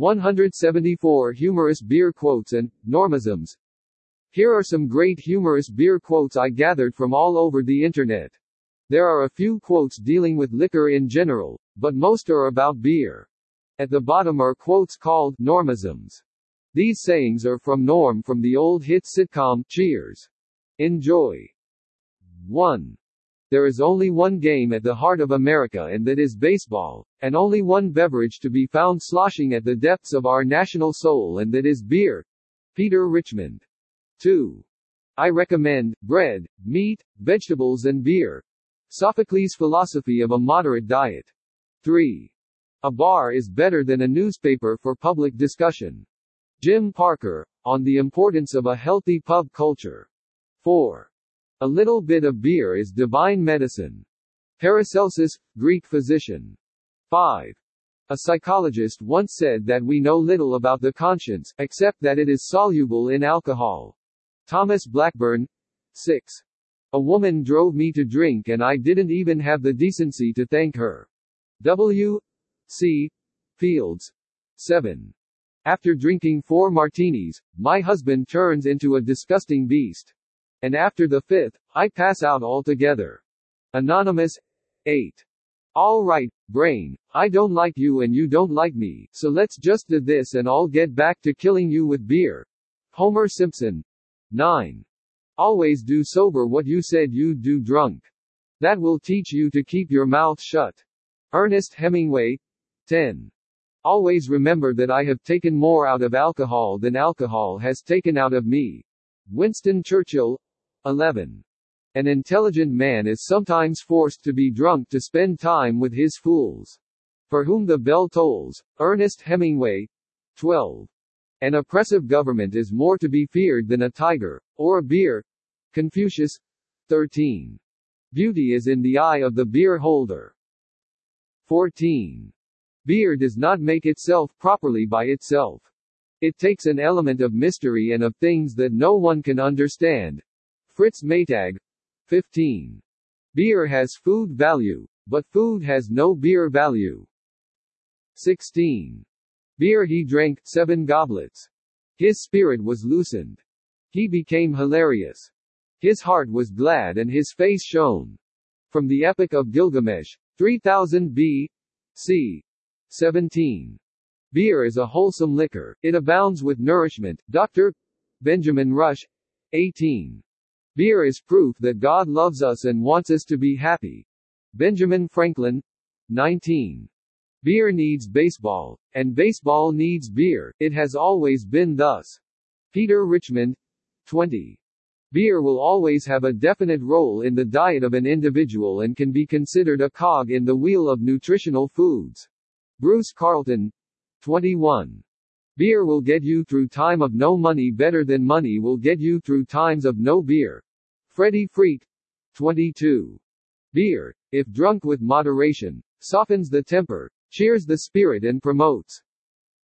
174 humorous beer quotes and normisms. Here are some great humorous beer quotes I gathered from all over the internet. There are a few quotes dealing with liquor in general, but most are about beer. At the bottom are quotes called normisms. These sayings are from Norm from the old hit sitcom Cheers. Enjoy. 1. There is only one game at the heart of America and that is baseball, and only one beverage to be found sloshing at the depths of our national soul and that is beer. Peter Richmond. 2. I recommend bread, meat, vegetables and beer. Sophocles' philosophy of a moderate diet. 3. A bar is better than a newspaper for public discussion. Jim Parker, on the importance of a healthy pub culture. 4. A little bit of beer is divine medicine. Paracelsus, Greek physician. 5. A psychologist once said that we know little about the conscience, except that it is soluble in alcohol. Thomas Blackburn. 6. A woman drove me to drink and I didn't even have the decency to thank her. W. C. Fields. 7. After drinking four martinis, my husband turns into a disgusting beast. And after the fifth, I pass out altogether. Anonymous 8. All right, brain, I don't like you and you don't like me, so let's just do this and I'll get back to killing you with beer. Homer Simpson 9. Always do sober what you said you'd do drunk. That will teach you to keep your mouth shut. Ernest Hemingway 10. Always remember that I have taken more out of alcohol than alcohol has taken out of me. Winston Churchill 11. An intelligent man is sometimes forced to be drunk to spend time with his fools. For whom the bell tolls. Ernest Hemingway. 12. An oppressive government is more to be feared than a tiger, or a beer. Confucius. 13. Beauty is in the eye of the beer holder. 14. Beer does not make itself properly by itself. It takes an element of mystery and of things that no one can understand, Fritz Maytag. 15. Beer has food value, but food has no beer value. 16. Beer he drank, seven goblets. His spirit was loosened. He became hilarious. His heart was glad and his face shone. From the Epic of Gilgamesh, 3000 B. C. 17. Beer is a wholesome liquor, it abounds with nourishment. Dr. Benjamin Rush. 18. Beer is proof that God loves us and wants us to be happy. Benjamin Franklin. 19. Beer needs baseball, and baseball needs beer, it has always been thus. Peter Richmond. 20. Beer will always have a definite role in the diet of an individual and can be considered a cog in the wheel of nutritional foods. Bruce Carlton. 21. Beer will get you through time of no money better than money will get you through times of no beer. Freddie Freak. 22. Beer, if drunk with moderation, softens the temper, cheers the spirit and promotes